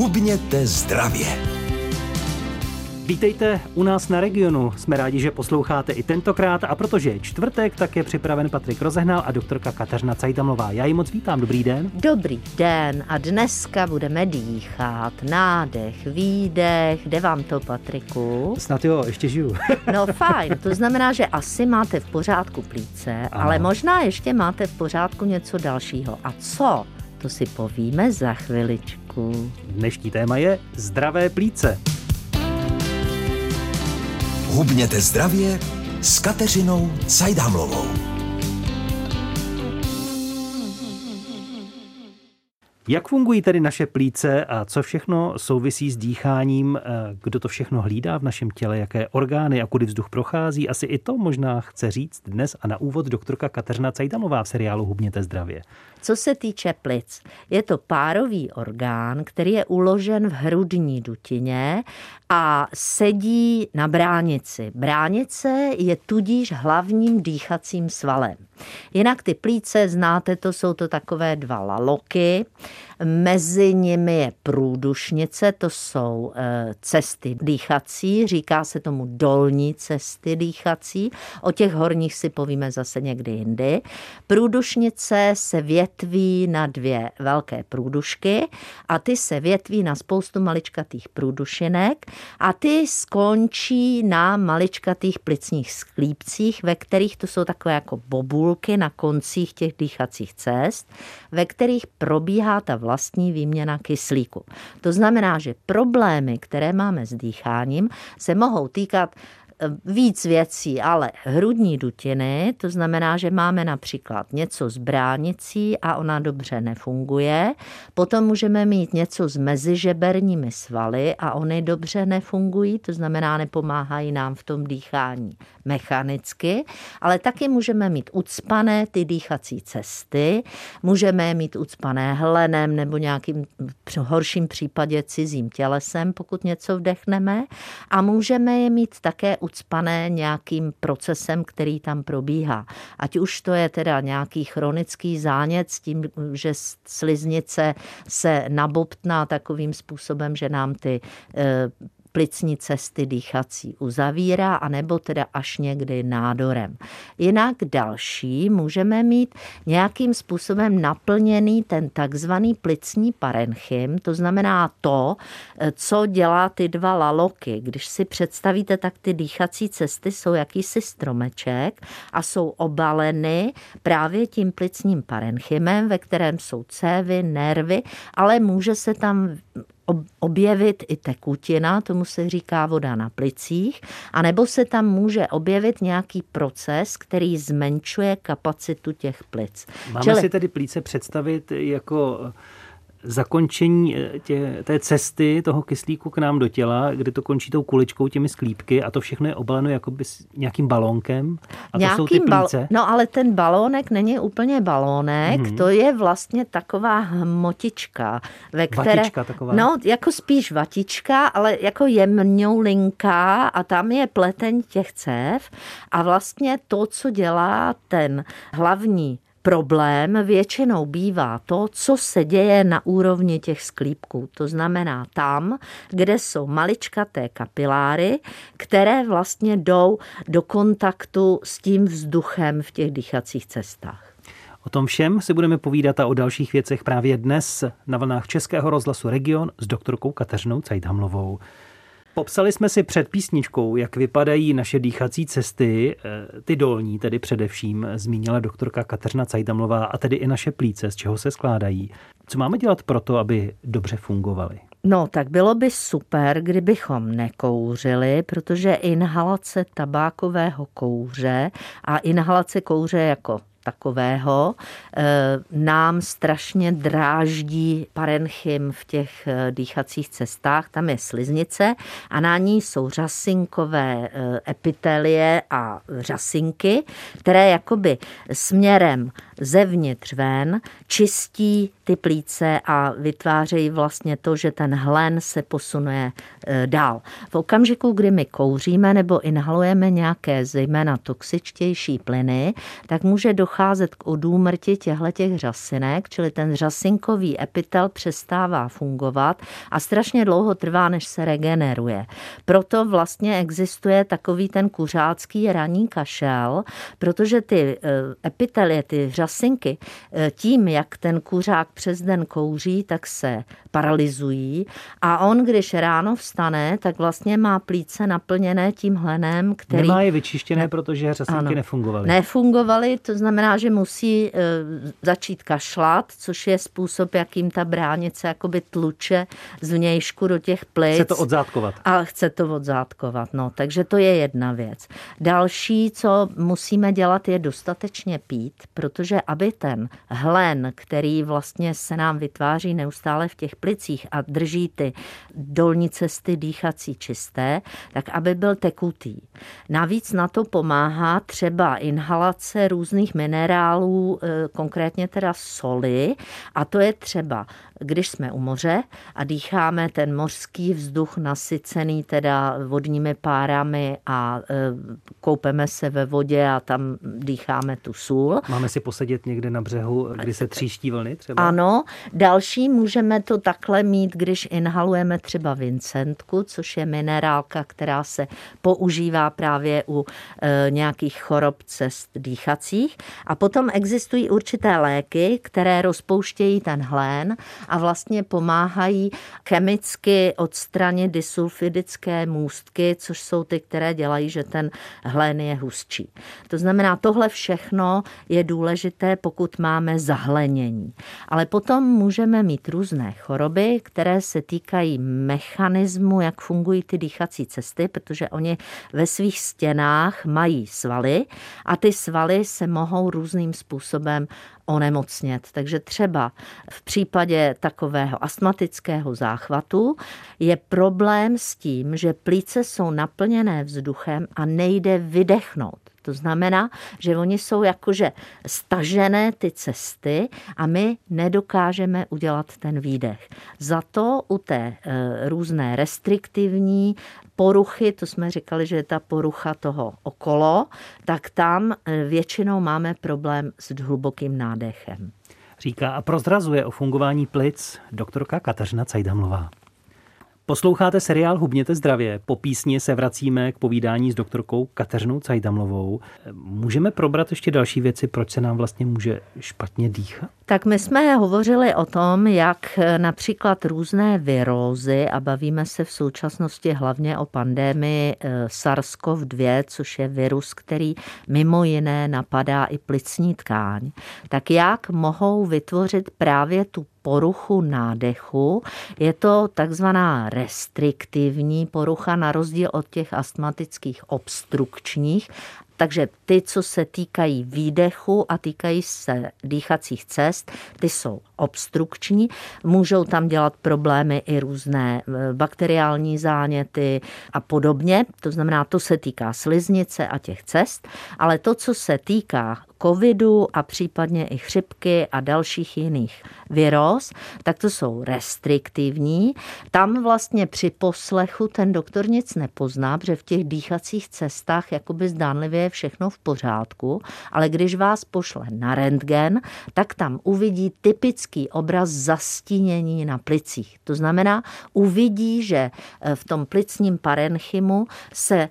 Hubněte zdravě. Vítejte u nás na regionu. Jsme rádi, že posloucháte i tentokrát a protože je čtvrtek, tak je připraven Patrik Rozehnal a doktorka Kateřina Cajtamlová. Já ji moc vítám, dobrý den. Dobrý den a dneska budeme dýchat. Nádech, výdech. Jde vám to, Patriku? Snad jo, ještě žiju. No fajn, to znamená, že asi máte v pořádku plíce, ano. ale možná ještě máte v pořádku něco dalšího. A co? To si povíme za chviličku. Dnešní téma je zdravé plíce. Hubněte zdravě s Kateřinou Cajdámlovou. Jak fungují tedy naše plíce a co všechno souvisí s dýcháním? Eh, kdo to všechno hlídá v našem těle? Jaké orgány a kudy vzduch prochází? Asi i to možná chce říct dnes a na úvod doktorka Kateřina Cajdamová v seriálu Hubněte zdravě. Co se týče plic, je to párový orgán, který je uložen v hrudní dutině a sedí na bránici. Bránice je tudíž hlavním dýchacím svalem. Jinak ty plíce, znáte to, jsou to takové dva laloky. Mezi nimi je průdušnice, to jsou eh, cesty dýchací, říká se tomu dolní cesty dýchací. O těch horních si povíme zase někdy jindy. Průdušnice se větví na dvě velké průdušky a ty se větví na spoustu maličkatých průdušinek a ty skončí na maličkatých plicních sklípcích, ve kterých to jsou takové jako bobulky na koncích těch dýchacích cest, ve kterých probíhá ta vlastní výměna kyslíku. To znamená, že problémy, které máme s dýcháním, se mohou týkat víc věcí, ale hrudní dutiny, to znamená, že máme například něco s bránicí a ona dobře nefunguje. Potom můžeme mít něco s mezižeberními svaly a ony dobře nefungují, to znamená, nepomáhají nám v tom dýchání mechanicky, ale taky můžeme mít ucpané ty dýchací cesty, můžeme mít ucpané hlenem nebo nějakým horším případě cizím tělesem, pokud něco vdechneme a můžeme je mít také ucpané nějakým procesem, který tam probíhá. Ať už to je teda nějaký chronický zánět tím, že sliznice se nabobtná takovým způsobem, že nám ty eh, plicní cesty dýchací uzavírá, anebo teda až někdy nádorem. Jinak další můžeme mít nějakým způsobem naplněný ten takzvaný plicní parenchym, to znamená to, co dělá ty dva laloky. Když si představíte, tak ty dýchací cesty jsou jakýsi stromeček a jsou obaleny právě tím plicním parenchymem, ve kterém jsou cévy, nervy, ale může se tam objevit i tekutina, tomu se říká voda na plicích, anebo se tam může objevit nějaký proces, který zmenšuje kapacitu těch plic. Máme Čili... si tedy plíce představit jako zakončení eh, tě, té cesty toho kyslíku k nám do těla, kde to končí tou kuličkou, těmi sklípky a to všechno je obaleno jakoby s nějakým balónkem. A Nějakým to jsou ty plíce. Bal- no ale ten balónek není úplně balónek, mm-hmm. to je vlastně taková hmotička, ve které... Vatička taková. No, jako spíš vatička, ale jako jemňoulinká a tam je pleteň těch cév a vlastně to, co dělá ten hlavní Problém většinou bývá to, co se děje na úrovni těch sklípků. To znamená tam, kde jsou maličkaté kapiláry, které vlastně jdou do kontaktu s tím vzduchem v těch dýchacích cestách. O tom všem si budeme povídat a o dalších věcech právě dnes na vlnách Českého rozhlasu Region s doktorkou Kateřinou Cajdhamlovou. Popsali jsme si před písničkou, jak vypadají naše dýchací cesty, eh, ty dolní tedy především, zmínila doktorka Kateřina Cajdamlová a tedy i naše plíce, z čeho se skládají. Co máme dělat pro to, aby dobře fungovaly? No, tak bylo by super, kdybychom nekouřili, protože inhalace tabákového kouře a inhalace kouře jako takového eh, nám strašně dráždí parenchym v těch eh, dýchacích cestách. Tam je sliznice a na ní jsou řasinkové eh, epitelie a řasinky, které jakoby směrem zevnitř ven, čistí ty plíce a vytvářejí vlastně to, že ten hlen se posunuje e, dál. V okamžiku, kdy my kouříme nebo inhalujeme nějaké zejména toxičtější plyny, tak může docházet k odúmrti těchto těch řasinek, čili ten řasinkový epitel přestává fungovat a strašně dlouho trvá, než se regeneruje. Proto vlastně existuje takový ten kuřácký raní kašel, protože ty e, epitelie, ty řasinky, e, tím, jak ten kuřák přes den kouří, tak se paralyzují a on, když ráno vstane, tak vlastně má plíce naplněné tím hlenem, který... Nemá je vyčištěné, protože řasinky ano, nefungovaly. Nefungovaly, to znamená, že musí e, začít kašlat, což je způsob, jakým ta bránice jakoby tluče z vnějšku do těch plic. Chce to odzátkovat. A chce to odzátkovat, no. Takže to je jedna věc. Další, co musíme dělat, je dostatečně pít, protože aby ten hlen, který vlastně se nám vytváří neustále v těch plicích a drží ty dolní cesty dýchací čisté, tak aby byl tekutý. Navíc na to pomáhá třeba inhalace různých minerálů, eh, konkrétně teda soli, a to je třeba když jsme u moře a dýcháme ten mořský vzduch nasycený teda vodními párami a e, koupeme se ve vodě a tam dýcháme tu sůl. Máme si posedět někde na břehu, kdy se tříští vlny třeba? Ano. Další můžeme to takhle mít, když inhalujeme třeba vincentku, což je minerálka, která se používá právě u e, nějakých chorob cest dýchacích. A potom existují určité léky, které rozpouštějí ten hlén a vlastně pomáhají chemicky odstranit disulfidické můstky, což jsou ty, které dělají, že ten hlen je hustší. To znamená, tohle všechno je důležité, pokud máme zahlenění. Ale potom můžeme mít různé choroby, které se týkají mechanismu, jak fungují ty dýchací cesty, protože oni ve svých stěnách mají svaly a ty svaly se mohou různým způsobem onemocnět. Takže třeba v případě takového astmatického záchvatu je problém s tím, že plíce jsou naplněné vzduchem a nejde vydechnout. To znamená, že oni jsou jakože stažené ty cesty a my nedokážeme udělat ten výdech. Za to u té e, různé restriktivní poruchy, to jsme říkali, že je ta porucha toho okolo, tak tam e, většinou máme problém s hlubokým nádechem. Říká a prozrazuje o fungování plic doktorka Kateřina Cajdamlová. Posloucháte seriál Hubněte zdravě. Po písni se vracíme k povídání s doktorkou Kateřinou Cajdamlovou. Můžeme probrat ještě další věci, proč se nám vlastně může špatně dýchat? Tak my jsme hovořili o tom, jak například různé virózy, a bavíme se v současnosti hlavně o pandémii eh, SARS-CoV-2, což je virus, který mimo jiné napadá i plicní tkáň, tak jak mohou vytvořit právě tu poruchu nádechu. Je to takzvaná restriktivní porucha na rozdíl od těch astmatických obstrukčních takže ty, co se týkají výdechu a týkají se dýchacích cest, ty jsou obstrukční. Můžou tam dělat problémy i různé e, bakteriální záněty a podobně. To znamená, to se týká sliznice a těch cest, ale to, co se týká covidu a případně i chřipky a dalších jiných viróz, tak to jsou restriktivní. Tam vlastně při poslechu ten doktor nic nepozná, protože v těch dýchacích cestách jakoby zdánlivě je všechno v pořádku, ale když vás pošle na rentgen, tak tam uvidí typický obraz zastínění na plicích. To znamená, uvidí, že eh, v tom plicním parenchymu se eh,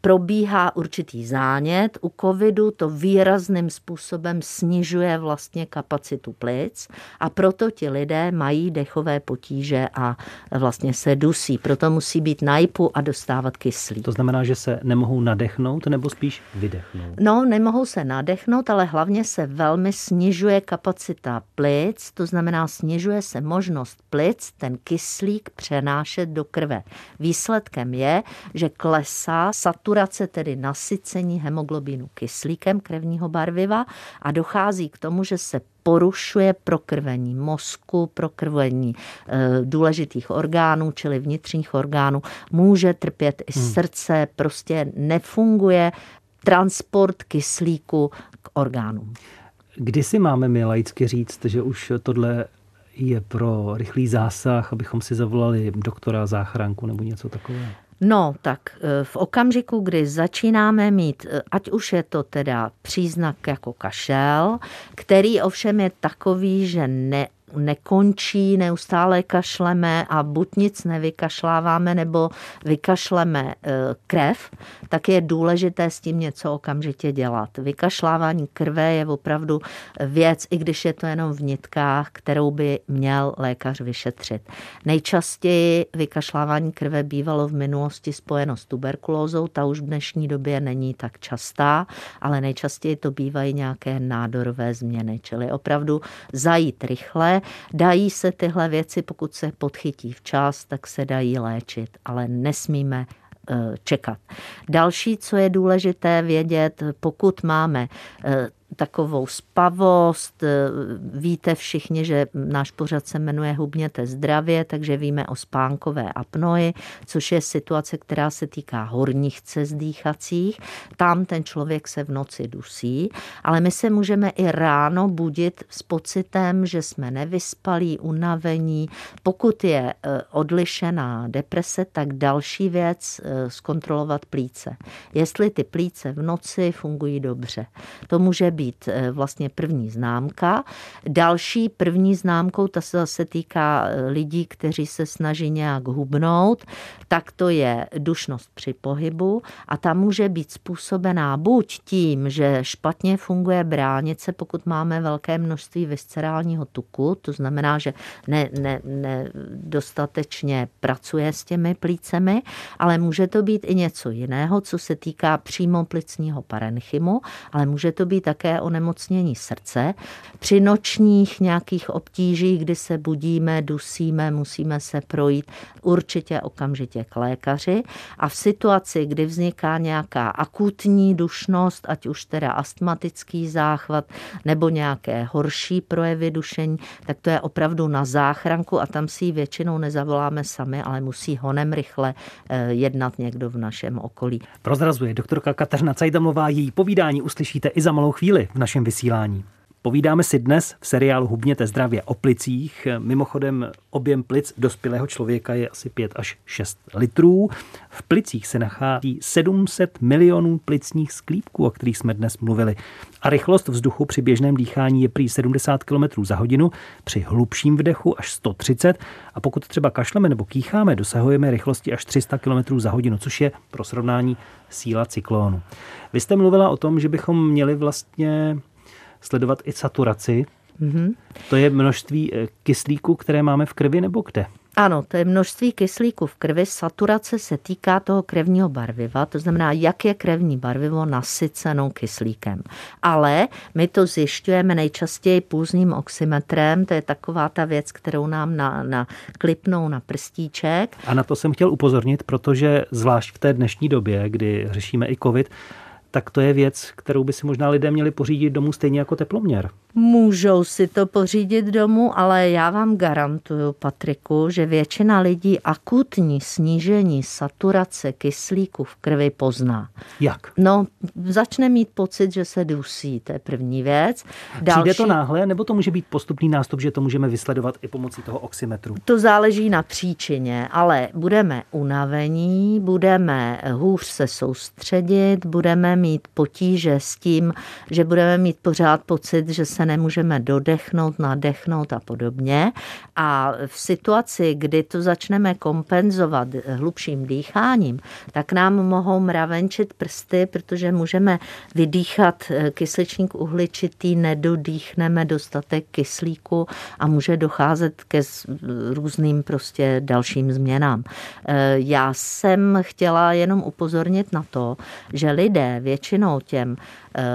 probíhá určitý zánět. U covidu to výrazně výrazným způsobem snižuje vlastně kapacitu plic a proto ti lidé mají dechové potíže a vlastně se dusí. Proto musí být na a dostávat kyslík. To znamená, že se nemohou nadechnout nebo spíš vydechnout? No, nemohou se nadechnout, ale hlavně se velmi snižuje kapacita plic, to znamená snižuje se možnost plic ten kyslík přenášet do krve. Výsledkem je, že klesá saturace, tedy nasycení hemoglobinu kyslíkem krevního barviva a dochází k tomu, že se porušuje prokrvení mozku, prokrvení e, důležitých orgánů, čili vnitřních orgánů. Může trpět i hmm. srdce, prostě nefunguje transport kyslíku k orgánům. Kdy si máme my laicky říct, že už tohle je pro rychlý zásah, abychom si zavolali doktora, záchranku nebo něco takového? No, tak e, v okamžiku, kdy začínáme mít, e, ať už je to teda příznak jako kašel, který ovšem je takový, že ne, nekončí, neustále kašleme a buď nic nevykašláváme nebo vykašleme eh, krev, tak je důležité s tím něco okamžitě dělat. Vykašlávání krve je opravdu věc, i když je to jenom v nitkách, kterou by měl lékař vyšetřit. Nejčastěji vykašlávání krve bývalo v minulosti spojeno s tuberkulózou, ta už v dnešní době není tak častá, ale nejčastěji to bývají nějaké nádorové změny, čili opravdu zajít rychle, Dají se tyhle věci, pokud se podchytí včas, tak se dají léčit, ale nesmíme eh, čekat. Další, co je důležité vědět, pokud máme eh, takovou spavost. Eh, víte všichni, že náš pořad se jmenuje Hubněte zdravě, takže víme o spánkové apnoji, což je situace, která se týká horních cest dýchacích. Tam ten člověk se v noci dusí, ale my se můžeme i ráno budit s pocitem, že jsme nevyspalí, unavení. Pokud je eh, odlišená deprese, tak další věc eh, zkontrolovat plíce. Jestli ty plíce v noci fungují dobře. To může být být eh, vlastně první známka. Další první známkou, ta se zase týká eh, lidí, kteří se snaží nějak hubnout, tak to je dušnost při pohybu a ta může být způsobená buď tím, že špatně funguje bránice, pokud máme velké množství viscerálního tuku, to znamená, že ne, ne, ne dostatečně pracuje s těmi plícemi, ale může to být i něco jiného, co se týká přímo plicního parenchymu, ale může to být také onemocnění srdce. Při nočních nějakých obtížích, kdy se budíme, dusíme, musíme se projít určitě okamžitě k lékaři. A v situaci, kdy vzniká nějaká akutní dušnost, ať už teda astmatický záchvat nebo nějaké horší projevy dušení, tak to je opravdu na záchranku a tam si ji většinou nezavoláme sami, ale musí honem rychle eh, jednat někdo v našem okolí. Prozrazuje doktorka Kateřina Cajdamová, její povídání uslyšíte i za malou chvíli v našem vysílání. Povídáme si dnes v seriálu Hubněte zdravě o plicích. Mimochodem objem plic dospělého člověka je asi 5 až 6 litrů. V plicích se nachází 700 milionů plicních sklípků, o kterých jsme dnes mluvili. A rychlost vzduchu při běžném dýchání je prý 70 km za hodinu, při hlubším vdechu až 130 a pokud třeba kašleme nebo kýcháme, dosahujeme rychlosti až 300 km za hodinu, což je pro srovnání síla cyklónu. Vy jste mluvila o tom, že bychom měli vlastně sledovat i saturaci. Mm-hmm. To je množství eh, kyslíku, které máme v krvi nebo kde? Ano, to je množství kyslíku v krvi. Saturace se týká toho krevního barviva, to znamená, jak je krevní barvivo nasyceno kyslíkem. Ale my to zjišťujeme nejčastěji půzním oximetrem, to je taková ta věc, kterou nám na, na klipnou na prstíček. A na to jsem chtěl upozornit, protože zvlášť v té dnešní době, kdy řešíme i COVID, tak to je věc, kterou by si možná lidé měli pořídit domů stejně jako teploměr. Můžou si to pořídit domů, ale já vám garantuju, Patriku, že většina lidí akutní snížení saturace kyslíku v krvi pozná. Jak? No, začne mít pocit, že se dusí, to je první věc. Další... Přijde to náhle, nebo to může být postupný nástup, že to můžeme vysledovat i pomocí toho oximetru? To záleží na příčině, ale budeme unavení, budeme hůř se soustředit, budeme mít potíže s tím, že budeme mít pořád pocit, že se nemůžeme dodechnout, nadechnout a podobně. A v situaci, kdy to začneme kompenzovat hlubším dýcháním, tak nám mohou mravenčit prsty, protože můžeme vydýchat kysličník uhličitý, nedodýchneme dostatek kyslíku a může docházet ke různým prostě dalším změnám. Já jsem chtěla jenom upozornit na to, že lidé většinou těm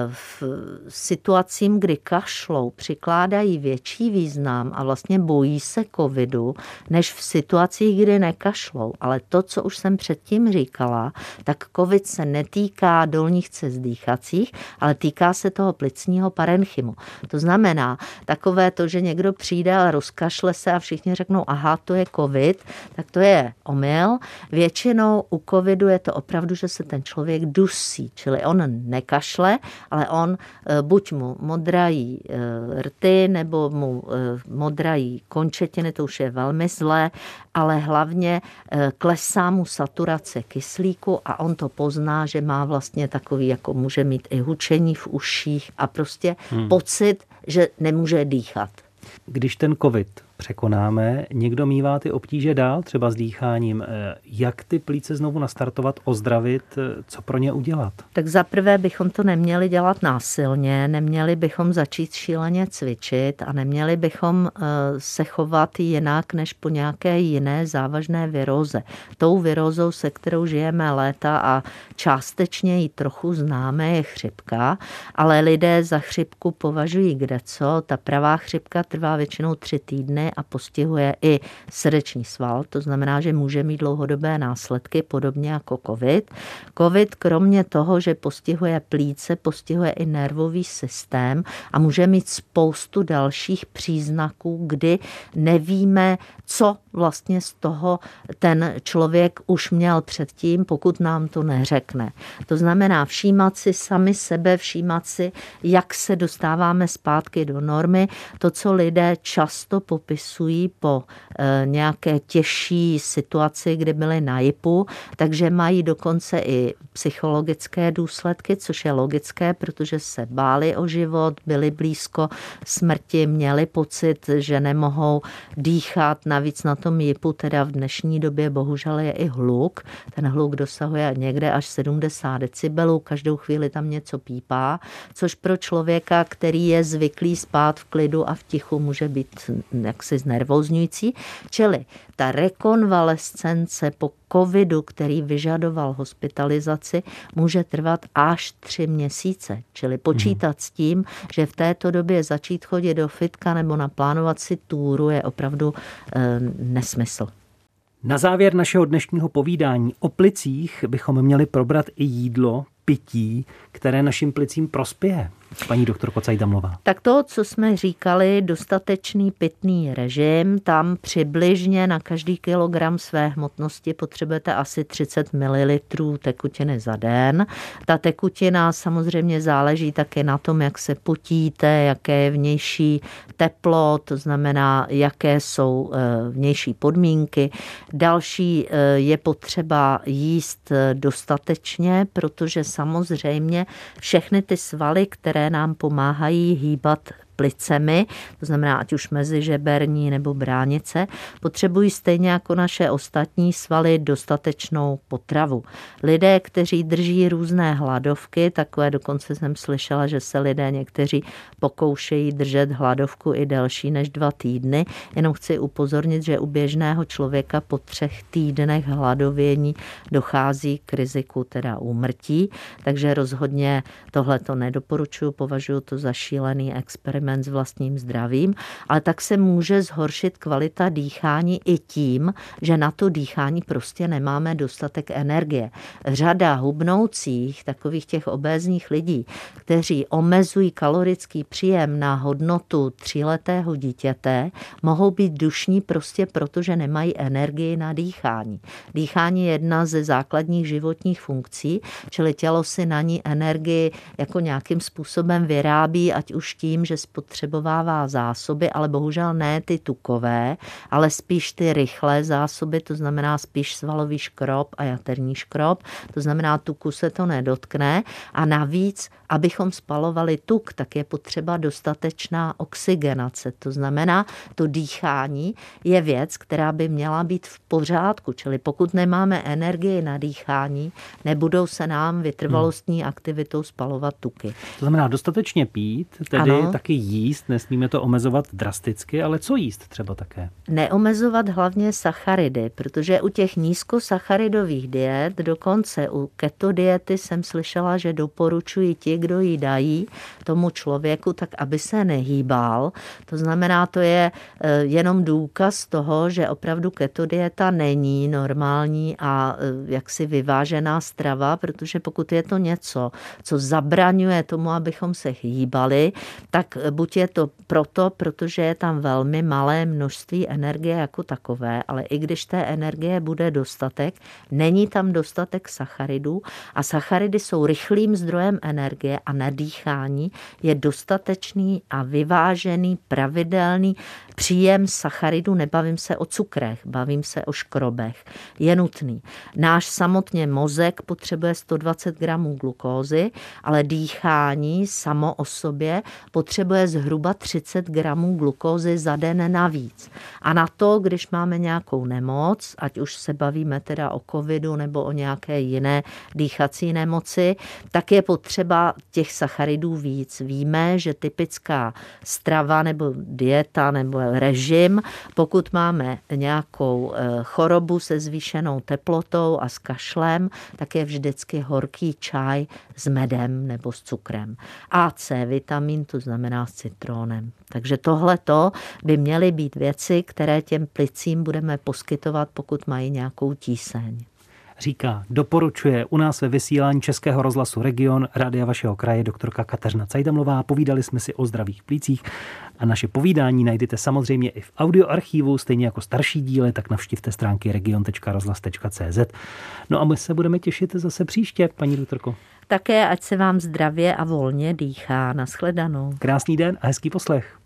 v situacím, kdy kašlou, přikládají větší význam a vlastně bojí se covidu, než v situacích, kdy nekašlou. Ale to, co už jsem předtím říkala, tak covid se netýká dolních cest dýchacích, ale týká se toho plicního parenchymu. To znamená, takové to, že někdo přijde a rozkašle se a všichni řeknou, aha, to je covid, tak to je omyl. Většinou u covidu je to opravdu, že se ten člověk dusí, čili čili on nekašle, ale on buď mu modrají rty, nebo mu modrají končetiny, to už je velmi zlé, ale hlavně klesá mu saturace kyslíku a on to pozná, že má vlastně takový, jako může mít i hučení v uších a prostě hmm. pocit, že nemůže dýchat. Když ten covid překonáme, někdo mývá ty obtíže dál, třeba s dýcháním. Eh, jak ty plíce znovu nastartovat, ozdravit, eh, co pro ně udělat? Tak zaprvé bychom to neměli dělat násilně, neměli bychom začít šíleně cvičit a neměli bychom eh, se chovat jinak než po nějaké jiné závažné viróze. Tou virózou, se kterou žijeme léta a částečně ji trochu známe, je chřipka, ale lidé za chřipku považují kde co. Ta pravá chřipka trvá většinou tři týdny a postihuje i srdeční sval, to znamená, že může mít dlouhodobé následky, podobně jako COVID. COVID kromě toho, že postihuje plíce, postihuje i nervový systém a může mít spoustu dalších příznaků, kdy nevíme, co vlastně z toho ten člověk už měl předtím, pokud nám to neřekne. To znamená všímat si sami sebe, všímat si, jak se dostáváme zpátky do normy. To, co lidé často popisují po eh, nějaké těžší situaci, kdy byli na JIPu, takže mají dokonce i psychologické důsledky, což je logické, protože se báli o život, byli blízko smrti, měli pocit, že nemohou dýchat, navíc na tom JIPu teda v dnešní době bohužel je i hluk. Ten hluk dosahuje někde až 70 decibelů, každou chvíli tam něco pípá, což pro člověka, který je zvyklý spát v klidu a v tichu, může být jaksi znervozňující. Čili ta rekonvalescence po covidu, který vyžadoval hospitalizaci, může trvat až tři měsíce. Čili počítat hmm. s tím, že v této době začít chodit do fitka nebo naplánovat si túru je opravdu e, nesmysl. Na závěr našeho dnešního povídání o plicích bychom měli probrat i jídlo, pití, které našim plicím prospěje paní doktorko Cajdamlová? Tak to, co jsme říkali, dostatečný pitný režim, tam přibližně na každý kilogram své hmotnosti potřebujete asi 30 ml tekutiny za den. Ta tekutina samozřejmě záleží také na tom, jak se potíte, jaké je vnější teplo, to znamená, jaké jsou eh, vnější podmínky. Další eh, je potřeba jíst eh, dostatečně, protože samozřejmě všechny ty svaly, které které nám pomáhají hýbat plicemi, to znamená ať už mezi žeberní nebo bránice, potřebují stejně jako naše ostatní svaly dostatečnou potravu. Lidé, kteří drží různé hladovky, takové dokonce jsem slyšela, že se lidé někteří pokoušejí držet hladovku i delší než dva týdny, jenom chci upozornit, že u běžného člověka po třech týdnech hladovění dochází k riziku teda úmrtí, takže rozhodně tohle to nedoporučuji, považuji to za šílený experiment experiment s vlastním zdravím, ale tak se může zhoršit kvalita dýchání i tím, že na to dýchání prostě nemáme dostatek energie. Řada hubnoucích, takových těch obézních lidí, kteří omezují kalorický příjem na hodnotu tříletého dítěte, mohou být dušní prostě proto, že nemají energii na dýchání. Dýchání je jedna ze základních životních funkcí, čili tělo si na ní energii jako nějakým způsobem vyrábí, ať už tím, že spotřebovává zásoby, ale bohužel ne ty tukové, ale spíš ty rychlé zásoby, to znamená spíš svalový škrob a jaterní škrob, to znamená tuku se to nedotkne. A navíc, abychom spalovali tuk, tak je potřeba dostatečná oxygenace, to znamená to dýchání je věc, která by měla být v pořádku, čili pokud nemáme energii na dýchání, nebudou se nám vytrvalostní aktivitou spalovat tuky. To znamená dostatečně pít, tedy ano. taky jíst, nesmíme to omezovat drasticky, ale co jíst třeba také? Neomezovat hlavně sacharidy, protože u těch nízkosacharidových diet, dokonce u keto diety jsem slyšela, že doporučují ti, kdo ji dají tomu člověku, tak aby se nehýbal. To znamená, to je eh, jenom důkaz toho, že opravdu keto dieta není normální a eh, jaksi vyvážená strava, protože pokud je to něco, co zabraňuje tomu, abychom se hýbali, tak buď je to proto, protože je tam velmi malé množství energie jako takové, ale i když té energie bude dostatek, není tam dostatek sacharidů a sacharidy jsou rychlým zdrojem energie a na dýchání je dostatečný a vyvážený, pravidelný příjem sacharidů, nebavím se o cukrech, bavím se o škrobech, je nutný. Náš samotně mozek potřebuje 120 gramů glukózy, ale dýchání samo o sobě potřebuje zhruba 30 gramů glukózy za den navíc. A na to, když máme nějakou nemoc, ať už se bavíme teda o covidu nebo o nějaké jiné dýchací nemoci, tak je potřeba těch sacharidů víc. Víme, že typická strava nebo dieta nebo režim, pokud máme nějakou eh, chorobu se zvýšenou teplotou a s kašlem, tak je vždycky horký čaj s medem nebo s cukrem. A C vitamin, to znamená s citrónem. Takže tohle by měly být věci, které těm plicím budeme poskytovat, pokud mají nějakou tíseň říká, doporučuje u nás ve vysílání Českého rozhlasu Region Rádia vašeho kraje doktorka Kateřina Cajdamlová. Povídali jsme si o zdravých plících a naše povídání najdete samozřejmě i v audioarchivu, stejně jako starší díly, tak navštivte stránky region.rozhlas.cz. No a my se budeme těšit zase příště, paní doktorko. Také ať se vám zdravě a volně dýchá. Naschledanou. Krásný den a hezký poslech.